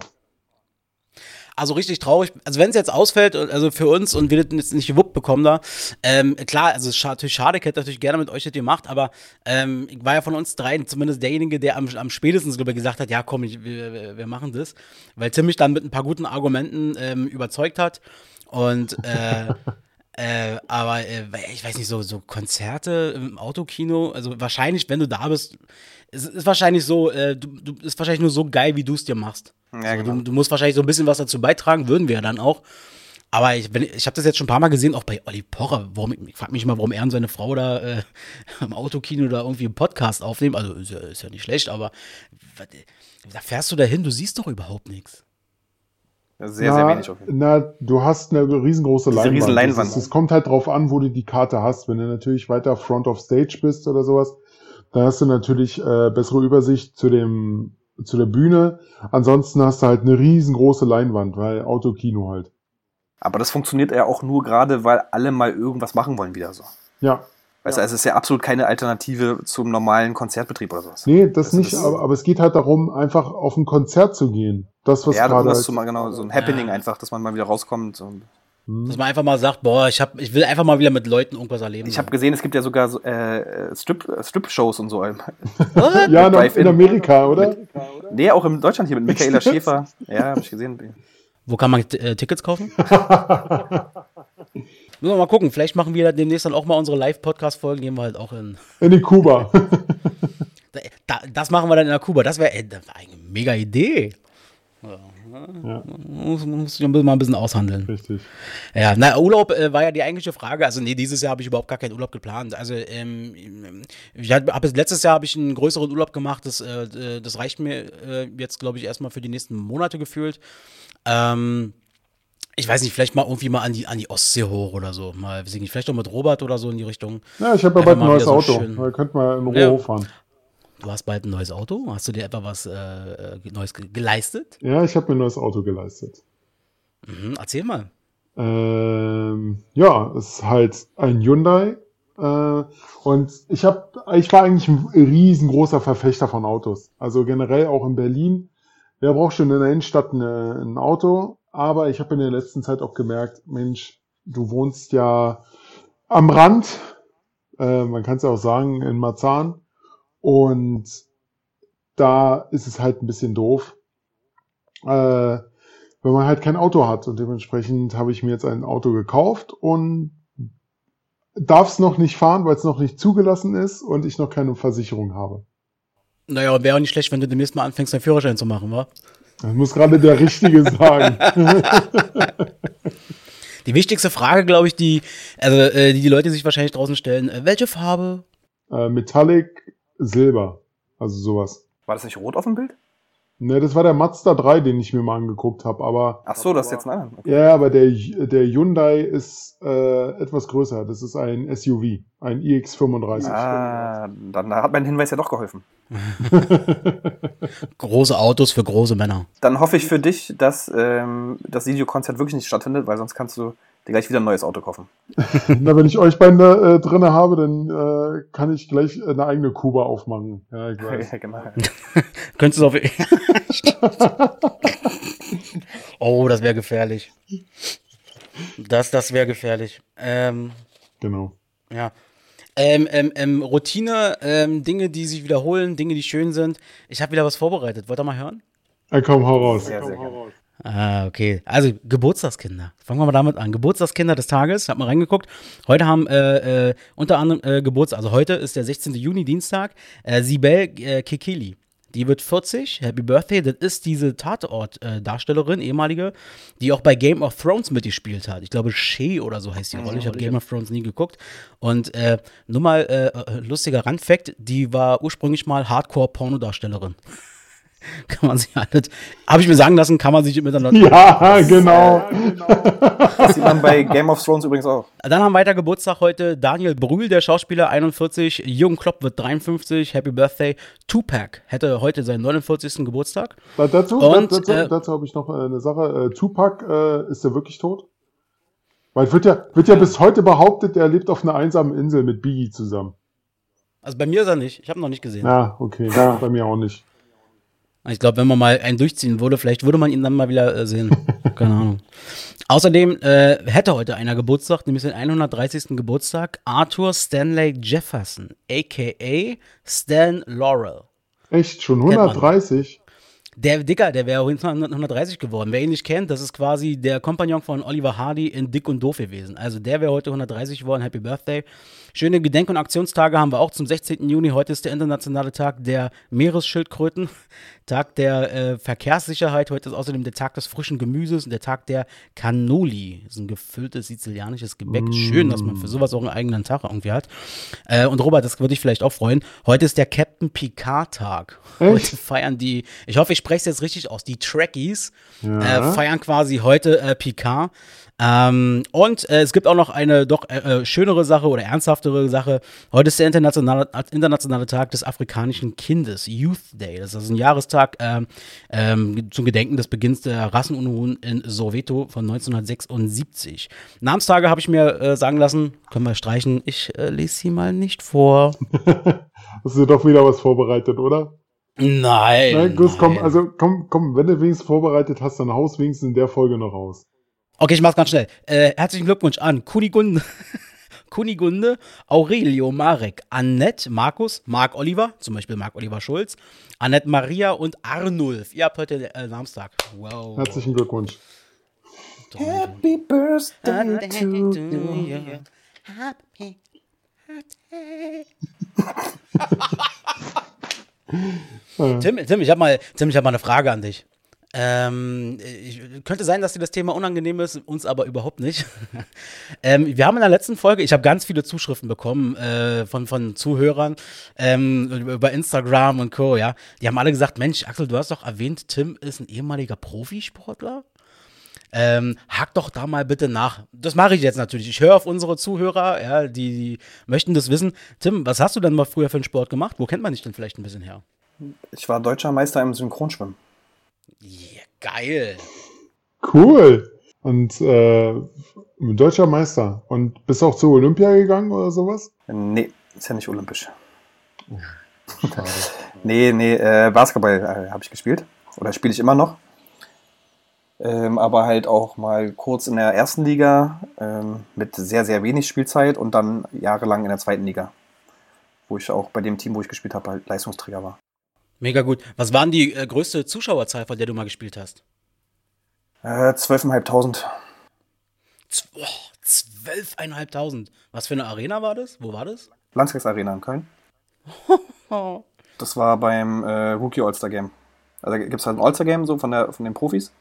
Also richtig traurig. Also wenn es jetzt ausfällt, also für uns und wir das jetzt nicht gewuppt bekommen da, ähm, klar, also es ist natürlich schade, ich hätte natürlich gerne mit euch das gemacht, aber ähm, ich war ja von uns dreien zumindest derjenige, der am, am spätestens glaube gesagt hat, ja komm, ich, wir, wir machen das, weil Tim mich dann mit ein paar guten Argumenten ähm, überzeugt hat und äh, Äh, aber äh, ich weiß nicht, so, so Konzerte im Autokino, also wahrscheinlich, wenn du da bist, es ist wahrscheinlich so, äh, du, du ist wahrscheinlich nur so geil, wie du es dir machst. Ja, also, genau. du, du musst wahrscheinlich so ein bisschen was dazu beitragen, würden wir ja dann auch. Aber ich, wenn- ich habe das jetzt schon ein paar Mal gesehen, auch bei Olli Pocher. Warum, ich frage mich mal, warum er und seine Frau da äh, im Autokino da irgendwie einen Podcast aufnehmen. Also ist ja, ist ja nicht schlecht, aber da fährst du dahin, du siehst doch überhaupt nichts. Sehr, na, sehr wenig auf jeden Fall. Na, du hast eine riesengroße Diese Leinwand. riesen Leinwand, Es, kommt halt drauf an, wo du die Karte hast. Wenn du natürlich weiter Front of Stage bist oder sowas, dann hast du natürlich äh, bessere Übersicht zu dem zu der Bühne. Ansonsten hast du halt eine riesengroße Leinwand, weil Autokino halt. Aber das funktioniert ja auch nur gerade, weil alle mal irgendwas machen wollen wieder so. Ja, Weißt du, also es ist ja absolut keine Alternative zum normalen Konzertbetrieb oder sowas. nee, das Also nicht, das- aber, aber es geht halt darum, einfach auf ein Konzert zu gehen. Das, was ja, gerade das halt, zu mal genau so ein Happening einfach, dass man mal wieder rauskommt. Und Hm. Dass man einfach mal sagt, boah, ich, hab, ich will einfach mal wieder mit Leuten irgendwas erleben. ich habe gesehen, es gibt ja sogar so, äh, Strip, äh, Strip-Shows und so. ja, in, in Amerika, oder? Nee, auch in Deutschland hier mit Michaela Schäfer. Ja, habe ich gesehen. Wo kann man äh, Tickets kaufen? Müssen wir mal gucken. Vielleicht machen wir demnächst dann auch mal unsere Live-Podcast-Folgen. Gehen wir halt auch in. In die Kuba. Da, da, das machen wir dann in der Kuba. Das wäre wär eine mega Idee. ja, Muss, muss ich mal ein bisschen aushandeln. richtig. Ja, na, Urlaub äh, war ja die eigentliche Frage. Also, nee, dieses Jahr habe ich überhaupt gar keinen Urlaub geplant. Also, ähm, ich hab, hab, jetzt- letztes Jahr habe ich einen größeren Urlaub gemacht. Das, äh, das reicht mir äh, jetzt, glaube ich, erstmal für die nächsten Monate gefühlt. Ähm, ich weiß nicht, vielleicht mal irgendwie mal an die, an die Ostsee hoch oder so. Mal, weiß ich nicht, vielleicht auch mit Robert oder so in die Richtung. Ja, ich habe ja bald ein neues so Auto. schön- Da könnt mal in Ruhe Ja. hochfahren. Du hast bald ein neues Auto. Hast du dir etwa was äh, äh, Neues ge geleistet? Ja, ich habe mir ein neues Auto geleistet. Mhm, erzähl mal. Ähm, ja, es ist halt ein Hyundai. Äh, und ich habe, ich war eigentlich ein riesengroßer Verfechter von Autos. Also generell auch in Berlin. Wer braucht schon in der Innenstadt eine, ein Auto? Aber ich habe in der letzten Zeit auch gemerkt, Mensch, du wohnst ja am Rand. Äh, man kann es ja auch sagen, in Marzahn. Und da ist es halt ein bisschen doof. Äh, wenn man halt kein Auto hat. Und dementsprechend habe ich mir jetzt ein Auto gekauft und darf es noch nicht fahren, weil es noch nicht zugelassen ist und ich noch keine Versicherung habe. Naja, wäre auch nicht schlecht, wenn du demnächst mal anfängst, deinen Führerschein zu machen, wa? Das muss gerade der Richtige sagen. Die wichtigste Frage, glaube ich, die, also, äh, die die Leute sich wahrscheinlich draußen stellen, äh, welche Farbe? äh, Metallic Silber. Also sowas. War das nicht rot auf dem Bild? Ne, das war der Mazda 3, den ich mir mal angeguckt habe. Aber Ach so, das ist jetzt ein anderer. Okay. ja, aber der, der Hyundai ist äh, etwas größer. Das ist ein SUV, ein iX35. Ah, dann hat mein Hinweis ja doch geholfen. Große Autos für große Männer. Dann hoffe ich für dich, dass ähm, das Videokonzert wirklich nicht stattfindet, weil sonst kannst du dir gleich wieder ein neues Auto kaufen. Na, wenn ich euch beide äh, drinne habe, dann äh, kann ich gleich eine eigene Kuba aufmachen. Ja, ich weiß. Ja, genau. Könntest du auf. oh, das wäre gefährlich. Das, das wäre gefährlich. Ähm, Genau. ja. Ähm, ähm, ähm, Routine, ähm, Dinge, die sich wiederholen, Dinge, die schön sind. Ich habe wieder was vorbereitet. Wollt ihr mal hören? Ja, komm, hau raus. Sehr, sehr gerne. Ah, okay. Also Geburtstagskinder. Fangen wir mal damit an. Geburtstagskinder des Tages. Hab mal reingeguckt. Heute haben äh, äh, unter anderem äh, Geburtstag. Also heute ist der 16. Juni, Dienstag. Äh, Sibel äh, Kekili. Die wird 40. Happy Birthday. Das ist diese Tatort-Darstellerin, ehemalige, die auch bei Game of Thrones mitgespielt hat. Ich glaube, Shea oder so heißt die Rolle. Ich habe Game of Thrones nie geguckt. Und äh, nur mal äh, äh, lustiger Randfact: Die war ursprünglich mal Hardcore-Pornodarstellerin. Kann man sich halt, habe ich mir sagen lassen, kann man sich miteinander. Ja, genau. Das sieht man bei Game of Thrones übrigens auch. Dann haben weiter Geburtstag heute Daniel Brühl, der Schauspieler, 41. Jürgen Klopp wird 53. Happy Birthday. Tupac hätte heute seinen 49. Geburtstag. Da- Dazu, Und, dazu, äh, dazu habe ich noch äh, eine Sache. Äh, Tupac, äh, ist der wirklich tot? Weil wird ja, wird ja bis heute behauptet, er lebt auf einer einsamen Insel mit Biggie zusammen. Also bei mir ist er nicht. Ich habe ihn noch nicht gesehen. Ja, okay. Ja. Bei mir auch nicht. Ich glaube, wenn man mal einen durchziehen würde, vielleicht würde man ihn dann mal wieder äh, sehen. Keine Ahnung. Außerdem äh, hätte heute einer Geburtstag, nämlich den 130. Geburtstag, Arthur Stanley Jefferson, a.k.a. Stan Laurel. Echt? Schon man. 130? Der Dicker, der wäre 130 geworden. Wer ihn nicht kennt, das ist quasi der Kompagnon von Oliver Hardy in Dick und Doof gewesen. Also der wäre heute 130 geworden. Happy Birthday. Schöne Gedenk- und Aktionstage haben wir auch zum 16. Juni. Heute ist der internationale Tag der Meeresschildkröten, Tag der äh, Verkehrssicherheit. Heute ist außerdem der Tag des frischen Gemüses und der Tag der Cannoli. Das ist ein gefülltes sizilianisches Gebäck. Mm. Schön, dass man für sowas auch einen eigenen Tag irgendwie hat. Äh, und Robert, das würde ich vielleicht auch freuen. Heute ist der Captain Picard-Tag. Heute feiern die, ich hoffe, ich spreche es jetzt richtig aus, die Trekkies ja. äh, feiern quasi heute äh, Picard. Ähm, und äh, es gibt auch noch eine doch äh, äh, schönere Sache oder ernsthaftere Sache. Heute ist der internationale, internationale Tag des afrikanischen Kindes, Youth Day. Das ist ein Jahrestag ähm, ähm, zum Gedenken des Beginns der Rassenunruhen in Soweto von 1976. Namenstage habe ich mir äh, sagen lassen, können wir streichen. Ich äh, lese sie mal nicht vor. Hast du doch wieder was vorbereitet, oder? Nein. Nein, Gus, nein. komm, also komm, komm, wenn du wenigstens vorbereitet hast, dann haus wenigstens in der Folge noch raus. Okay, ich mach's ganz schnell. Äh, herzlichen Glückwunsch an Kunigunde, Kunigunde, Aurelio, Marek, Annette, Markus, Marc Oliver, zum Beispiel Marc Oliver Schulz, Annette Maria und Arnulf. Ihr habt heute äh, Samstag. Wow. Herzlichen Glückwunsch. Happy Birthday to you. Happy Birthday. Tim, Tim, ich habe mal, Tim, ich hab mal eine Frage an dich. Ähm, könnte sein, dass dir das Thema unangenehm ist, uns aber überhaupt nicht. ähm, wir haben in der letzten Folge, ich habe ganz viele Zuschriften bekommen äh, von, von Zuhörern ähm, über Instagram und Co. Ja, die haben alle gesagt: Mensch, Axel, du hast doch erwähnt, Tim ist ein ehemaliger Profisportler. Ähm, hack doch da mal bitte nach. Das mache ich jetzt natürlich. Ich höre auf unsere Zuhörer, ja, die, die, möchten das wissen. Tim, was hast du denn mal früher für einen Sport gemacht? Wo kennt man dich denn vielleicht ein bisschen her? Ich war deutscher Meister im Synchronschwimmen. Yeah, geil. Cool. Und äh, deutscher Meister. Und bist du auch zur Olympia gegangen oder sowas? Nee, ist ja nicht olympisch. Oh, nee, nee, äh, Basketball äh, habe ich gespielt. Oder spiele ich immer noch. Ähm, aber halt auch mal kurz in der ersten Liga ähm, mit sehr, sehr wenig Spielzeit und dann jahrelang in der zweiten Liga, wo ich auch bei dem Team, wo ich gespielt habe, halt Leistungsträger war. Mega gut. Was waren die äh, größte Zuschauerzahl, von der du mal gespielt hast? Äh, 12.500. Oh, 12.500. Was für eine Arena war das? Wo war das? Landesarena in Köln. das war beim äh, Rookie All-Star Game. Also gibt es halt ein All-Star Game so von, der, von den Profis.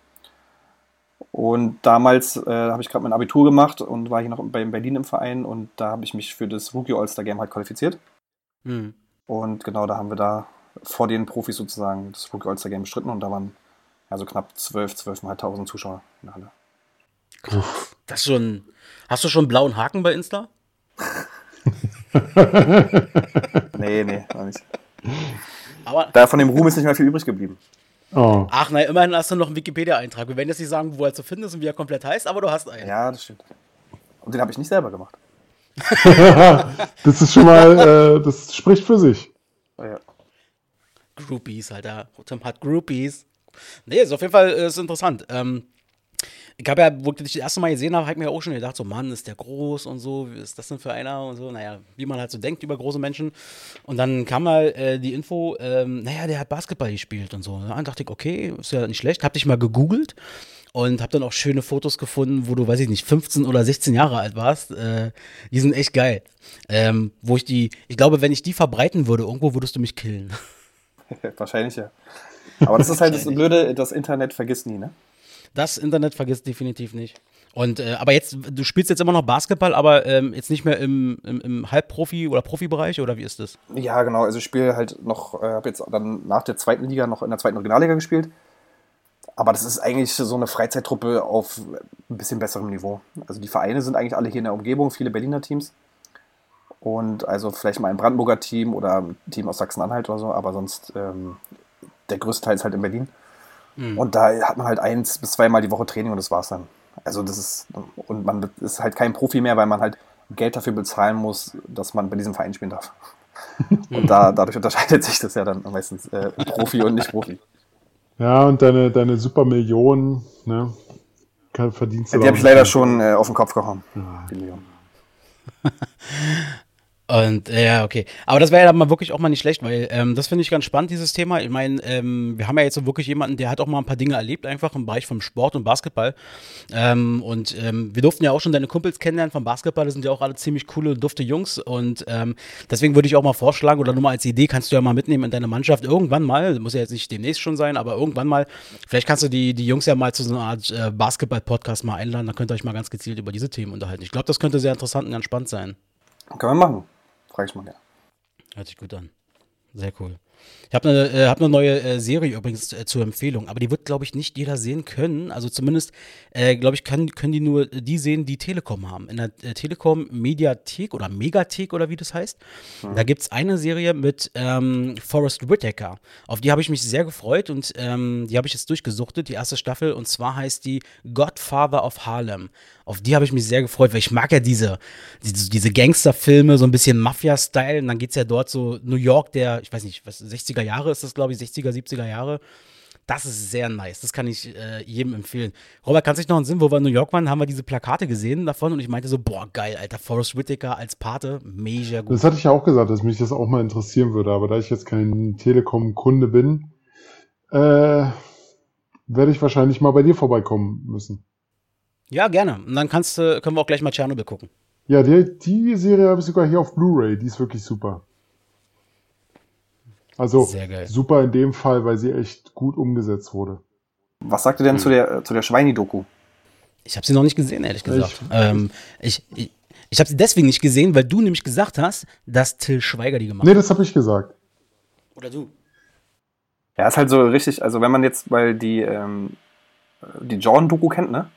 Und damals äh, habe ich gerade mein Abitur gemacht und war hier noch bei Berlin im Verein und da habe ich mich für das Rookie All-Star Game halt qualifiziert. Mhm. Und genau, da haben wir da vor den Profis sozusagen das Rookie All-Star Game bestritten und da waren also knapp 12, 12.500 Zuschauer in der Halle. Das schon. Hast du schon einen blauen Haken bei Insta? nee, nee, noch nicht. Aber da von dem Ruhm ist nicht mehr viel übrig geblieben. Oh. Ach nein, immerhin hast du noch einen Wikipedia-Eintrag. Wir werden jetzt nicht sagen, wo er zu finden ist und wie er komplett heißt, aber du hast einen. Ja, das stimmt. Und den habe ich nicht selber gemacht. das ist schon mal, äh, das spricht für sich. Ja. Groupies, Alter. Tim hat Groupies. Nee, ist auf jeden Fall äh, ist interessant. Ähm, ich habe ja, wo ich dich das erste Mal gesehen habe, habe ich mir auch schon gedacht, so Mann, ist der groß und so, wie ist das denn für einer und so, naja, wie man halt so denkt über große Menschen. Und dann kam mal äh, die Info, ähm, naja, der hat Basketball gespielt und so. Dann dachte ich, okay, ist ja nicht schlecht. Hab dich mal gegoogelt und habe dann auch schöne Fotos gefunden, wo du, weiß ich nicht, 15 oder 16 Jahre alt warst. Äh, die sind echt geil. Ähm, wo ich die, ich glaube, wenn ich die verbreiten würde, irgendwo würdest du mich killen. Wahrscheinlich ja. Aber das ist halt das Blöde, das Internet vergisst nie, ne? Das Internet vergisst definitiv nicht. Und äh, aber jetzt, du spielst jetzt immer noch Basketball, aber ähm, jetzt nicht mehr im, im, im Halbprofi- oder Profibereich oder wie ist das? Ja, genau. Also ich spiele halt noch, äh, habe jetzt dann nach der zweiten Liga noch in der zweiten Regionalliga gespielt. Aber das ist eigentlich so eine Freizeittruppe auf ein bisschen besserem Niveau. Also die Vereine sind eigentlich alle hier in der Umgebung, viele Berliner Teams. Und also vielleicht mal ein Brandenburger Team oder ein Team aus Sachsen-Anhalt oder so, aber sonst ähm, der größte Teil ist halt in Berlin. Mhm. Und da hat man halt eins bis zweimal die Woche Training und das war's dann. Also das ist, und man ist halt kein Profi mehr, weil man halt Geld dafür bezahlen muss, dass man bei diesem Verein spielen darf. Und da, dadurch unterscheidet sich das ja dann meistens äh, Profi und nicht Profi. Ja, und deine, deine Supermillionen, ne? Verdienst du ja, Die habe ich leider schon äh, auf den Kopf gehauen. Ja. Die Millionen. Und äh, ja, okay. Aber das wäre ja dann mal wirklich auch mal nicht schlecht, weil ähm, das finde ich ganz spannend, dieses Thema. Ich meine, ähm, wir haben ja jetzt so wirklich jemanden, der hat auch mal ein paar Dinge erlebt, einfach im Bereich vom Sport und Basketball. Ähm, und ähm, wir durften ja auch schon deine Kumpels kennenlernen vom Basketball. Das sind ja auch alle ziemlich coole, dufte Jungs. Und ähm, deswegen würde ich auch mal vorschlagen, oder nur mal als Idee, kannst du ja mal mitnehmen in deine Mannschaft irgendwann mal, muss ja jetzt nicht demnächst schon sein, aber irgendwann mal, vielleicht kannst du die, die Jungs ja mal zu so einer Art äh, Basketball-Podcast mal einladen. Dann könnt ihr euch mal ganz gezielt über diese Themen unterhalten. Ich glaube, das könnte sehr interessant und ganz spannend sein. Können wir machen. Frag ich mal, ja. Hört sich gut an. Sehr cool. Ich habe eine äh, hab ne neue äh, Serie übrigens äh, zur Empfehlung, aber die wird, glaube ich, nicht jeder sehen können. Also zumindest, äh, glaube ich, können, können die nur die sehen, die Telekom haben. In der äh, Telekom Mediathek oder Megathek oder wie das heißt, mhm. da gibt es eine Serie mit ähm, Forrest Whitaker. Auf die habe ich mich sehr gefreut und ähm, die habe ich jetzt durchgesuchtet, die erste Staffel. Und zwar heißt die Godfather of Harlem. Auf die habe ich mich sehr gefreut, weil ich mag ja diese, diese, diese Gangsterfilme, so ein bisschen Mafia-Style. Und dann geht es ja dort so New York, der, ich weiß nicht, was, 60er Jahre ist das, glaube ich, 60er, 70er Jahre. Das ist sehr nice. Das kann ich äh, jedem empfehlen. Robert, kannst du dich noch einen Sinn, wo wir in New York waren, haben wir diese Plakate gesehen davon und ich meinte so, boah, geil, Alter, Forrest Whitaker als Pate, mega gut. Das hatte ich ja auch gesagt, dass mich das auch mal interessieren würde, aber da ich jetzt kein Telekom-Kunde bin, äh, werde ich wahrscheinlich mal bei dir vorbeikommen müssen. Ja, gerne. Und dann kannst, können wir auch gleich mal Tschernobyl gucken. Ja, die, die Serie habe ich sogar hier auf Blu-ray. Die ist wirklich super. Also super in dem Fall, weil sie echt gut umgesetzt wurde. Was sagt ihr denn hm. zu der, zu der Schweini-Doku? Ich habe sie noch nicht gesehen, ehrlich gesagt. Ähm, ich ich, ich habe sie deswegen nicht gesehen, weil du nämlich gesagt hast, dass Till Schweiger die gemacht hat. Nee, das habe ich gesagt. Oder du? Ja, ist halt so richtig, also wenn man jetzt, weil die, ähm, die Jordan-Doku kennt, ne?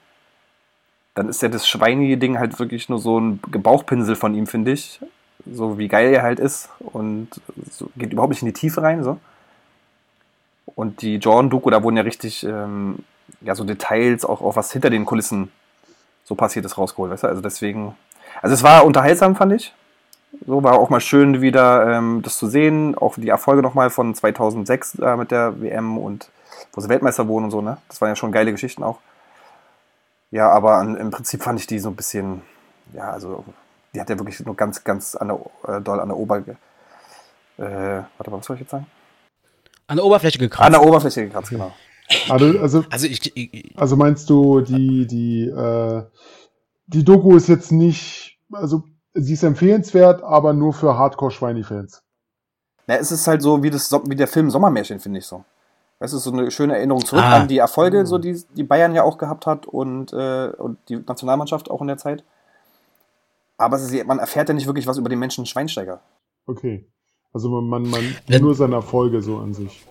dann ist ja das schweinige Ding halt wirklich nur so ein Gebauchpinsel von ihm, finde ich. So wie geil er halt ist und so, geht überhaupt nicht in die Tiefe rein. So. Und die Jordan-Doku, da wurden ja richtig ähm, ja, so Details, auch, auch was hinter den Kulissen so passiert ist, rausgeholt. Weißt du? Also deswegen, also es war unterhaltsam, fand ich. So war auch mal schön wieder ähm, das zu sehen. Auch die Erfolge nochmal von 2006 äh, mit der WM und wo sie Weltmeister wurden und so. Ne? Das waren ja schon geile Geschichten auch. Ja, aber an, im Prinzip fand ich die so ein bisschen, ja, also die hat ja wirklich nur ganz, ganz an der, äh, doll an der Oberfläche. Äh, warte mal, was soll ich jetzt sagen? An der Oberfläche gekratzt. An der Oberfläche gekratzt, genau. Also, also, also, ich, ich, also meinst du, die, die, äh, die Doku ist jetzt nicht, also sie ist empfehlenswert, aber nur für Hardcore-Schweini-Fans. Ja, es ist halt so wie, das, wie der Film Sommermärchen, finde ich so. Das ist so eine schöne Erinnerung zurück ah. an die Erfolge, so die, die Bayern ja auch gehabt hat und, äh, und die Nationalmannschaft auch in der Zeit. Aber ist, man erfährt ja nicht wirklich was über den Menschen Schweinsteiger. Okay. Also man, man, man nur seine Erfolge so an sich.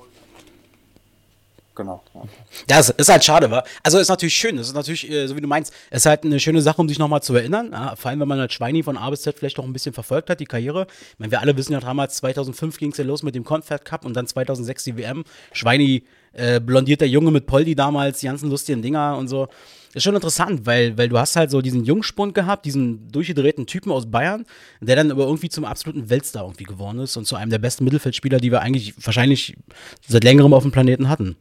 Genau. Ja. Das ist halt schade, wa? Also ist natürlich schön. Das ist natürlich, äh, so wie du meinst, ist halt eine schöne Sache, um sich nochmal zu erinnern. Ja, vor allem, wenn man halt Schweini von A bis Z vielleicht noch ein bisschen verfolgt hat, die Karriere. Ich meine, wir alle wissen ja damals, 2005 ging es ja los mit dem Confed Cup und dann 2006 die WM. Schweini, äh, blondierter Junge mit Poldi damals, die ganzen lustigen Dinger und so. Ist schon interessant, weil, weil du hast halt so diesen Jungspund gehabt, diesen durchgedrehten Typen aus Bayern, der dann aber irgendwie zum absoluten Weltstar irgendwie geworden ist und zu einem der besten Mittelfeldspieler, die wir eigentlich wahrscheinlich seit längerem auf dem Planeten hatten.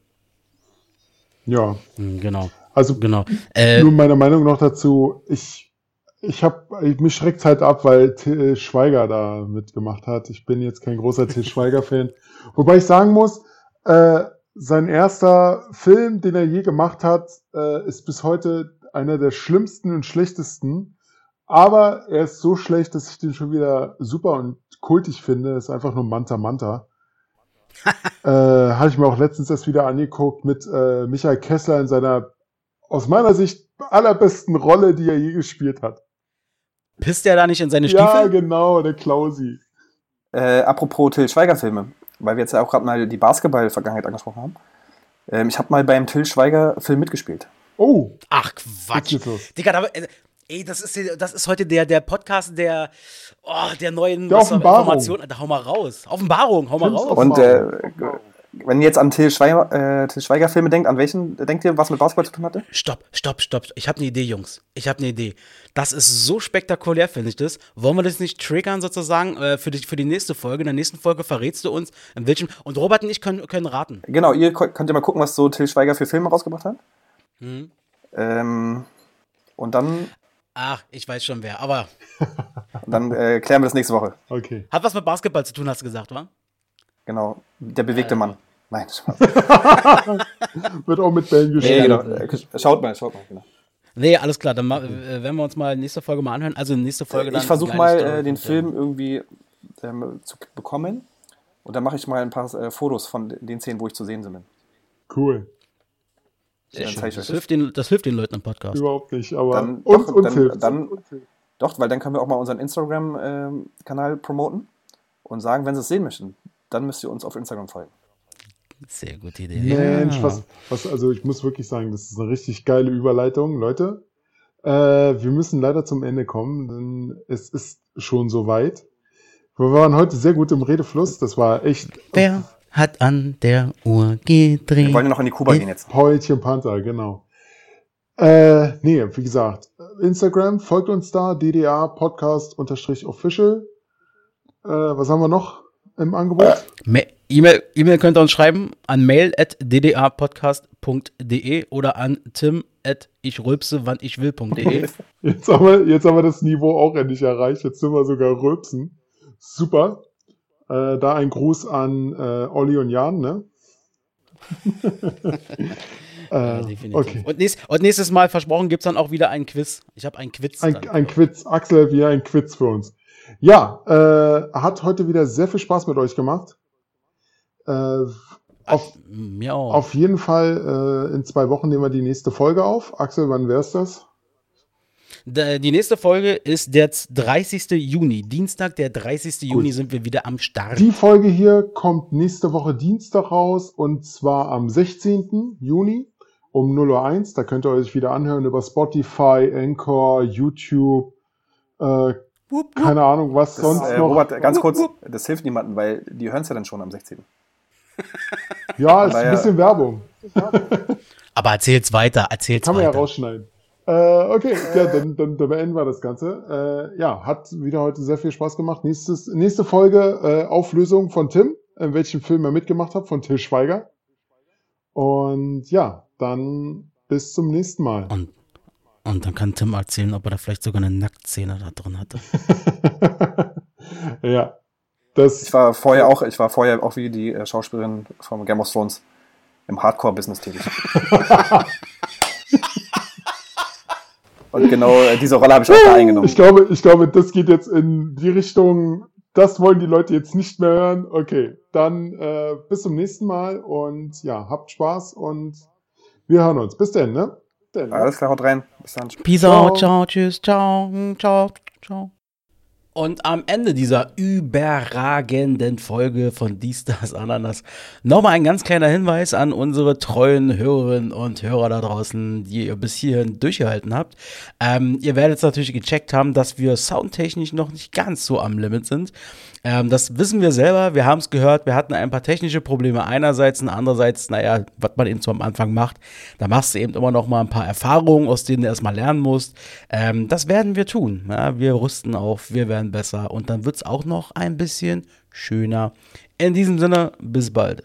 Ja. Hm, genau. Also genau. Äh, nur meine Meinung noch dazu, ich, ich habe, mich schreckt halt ab, weil Till Schweiger da mitgemacht hat. Ich bin jetzt kein großer Till Schweiger-Fan. Wobei ich sagen muss, äh, sein erster Film, den er je gemacht hat, äh, ist bis heute einer der schlimmsten und schlechtesten. Aber er ist so schlecht, dass ich den schon wieder super und kultig finde. Ist einfach nur Manta Manta äh, Habe ich mir auch letztens erst wieder angeguckt mit äh, Michael Kessler in seiner aus meiner Sicht allerbesten Rolle, die er je gespielt hat. Pisst er da nicht in seine Stiefel? Ja, genau, der Klausi. Äh, apropos Till Schweiger-Filme, weil wir jetzt ja auch gerade mal die Basketball-Vergangenheit angesprochen haben. Ähm, ich habe mal beim Till Schweiger-Film mitgespielt. Oh. Ach, Quatsch. Digga, da, äh, ey, das ist, das ist heute der, der Podcast der, oh, der neuen der Informationen. Da hau mal raus. Offenbarung, hau mal raus. Und äh, wenn ihr jetzt an Till Schweiger, äh, Till Schweiger Filme denkt, an welchen denkt ihr, was mit Basketball zu tun hatte? Stopp, stopp, stopp. Ich habe eine Idee, Jungs. Ich habe eine Idee. Das ist so spektakulär, finde ich das. Wollen wir das nicht triggern sozusagen äh, für, die, für die nächste Folge? In der nächsten Folge verrätst du uns, in welchem. Und Robert und ich können, können raten. Genau, ihr könnt ja mal gucken, was so Till Schweiger für Filme rausgebracht hat. Mhm. Ähm, und dann Ach, ich weiß schon wer, aber dann äh, klären wir das nächste Woche. Okay. hat was mit Basketball zu tun, hast du gesagt, wa? Genau. Der bewegte Mann. Nein. Wird auch mit Bällen Nee, gespielt. genau. Äh, Schaut mal, schaut mal. Genau. Nee, alles klar, dann ma- äh, werden wir uns mal nächste Folge mal anhören. Also nächste Folge dann. Ich versuche mal Story äh, den Film irgendwie ähm, zu bekommen. Und dann mache ich mal ein paar äh, Fotos von den Szenen, wo ich zu sehen bin. Cool. Ich Das hilft, den, das hilft den Leuten im Podcast. Überhaupt nicht, aber Dann- uns, doch, uns dann- hilft's. dann-. Doch, weil dann können wir auch mal unseren Instagram-Kanal promoten und sagen, wenn sie es sehen möchten, dann müsst ihr uns auf Instagram folgen. Sehr gute Idee. Mensch, Ja. was, was, also ich muss wirklich sagen, das ist eine richtig geile Überleitung, Leute. Äh, wir müssen leider zum Ende kommen, denn es ist schon soweit. Wir waren heute sehr gut im Redefluss, das war echt Wer hat an der Uhr Wir gedreht? wollen ja noch in die Kuba gehen jetzt. Heulchen Panther, genau. Äh, nee, wie gesagt, Instagram, folgt uns da, DDA Podcast unterstrich official. Äh, was haben wir noch im Angebot? Ma- E-Mail E-Mail könnt ihr uns schreiben an mail at ddapodcast.de oder an tim at ich rülpse, wann ich will.de. Jetzt haben, wir, jetzt haben wir das Niveau auch endlich erreicht. Jetzt sind wir sogar rülpsen. Super. Äh, da ein Gruß an äh, Olli und Jan, ne? Ja, äh, okay. Und, nächst, und nächstes Mal versprochen gibt es dann auch wieder ein Quiz. Ich habe einen Quiz. Ein, ein Quiz. Axel wieder ein Quiz für uns. Ja, äh, hat heute wieder sehr viel Spaß mit euch gemacht. Äh, auf, Mir auch. auf jeden Fall äh, in zwei Wochen nehmen wir die nächste Folge auf. Axel, wann wär's das? Da- Die nächste Folge ist der 30. Juni. Dienstag, der 30. Juni sind wir wieder am Start. Die Folge hier kommt nächste Woche Dienstag raus und zwar am 16. Juni um 0.01 Uhr. Da könnt ihr euch wieder anhören über Spotify, Anchor, YouTube, äh, keine Ahnung, was Das, sonst äh, noch. Robert, ganz kurz, das hilft niemandem, weil die hören es ja dann schon am 16. ja, ist ein bisschen Werbung. Aber erzähl's weiter, erzähl's Kann man ja weiter. rausschneiden. Äh, okay, ja, dann, dann, dann beenden wir das Ganze. Äh, ja, hat wieder heute sehr viel Spaß gemacht. Nächstes, nächste Folge äh, Auflösung von Tim, in welchem Film er mitgemacht hat, von Till Schweiger. Und ja, dann bis zum nächsten Mal. Und, und dann kann Tim erzählen, ob er da vielleicht sogar eine Nacktszene da drin hatte. ja, das Ich war vorher auch, ich war vorher auch wie die äh, Schauspielerin vom Game of Thrones im Hardcore-Business tätig. Und genau äh, diese Rolle habe ich auch da eingenommen. Ich glaube, ich glaube, das geht jetzt in die Richtung, das wollen die Leute jetzt nicht mehr hören. Okay, dann äh, bis zum nächsten Mal und ja, habt Spaß und wir hören uns. Bis denn, ne? Bis denn, ne? Alles klar, haut rein. Bis dann. Peace Ciao. out, ciao, tschüss, ciao, ciao, ciao. Und am Ende dieser überragenden Folge von Dies, Das, Ananas nochmal ein ganz kleiner Hinweis an unsere treuen Hörerinnen und Hörer da draußen, die ihr bis hierhin durchgehalten habt. Ähm, ihr werdet natürlich gecheckt haben, dass wir soundtechnisch noch nicht ganz so am Limit sind. Ähm, das wissen wir selber, wir haben es gehört, wir hatten ein paar technische Probleme einerseits und andererseits, naja, was man eben so am Anfang macht, da machst du eben immer noch mal ein paar Erfahrungen, aus denen du erstmal lernen musst. Ähm, das werden wir tun. Ja? Wir rüsten auf, wir werden besser und dann wird es auch noch ein bisschen schöner. In diesem Sinne, bis bald.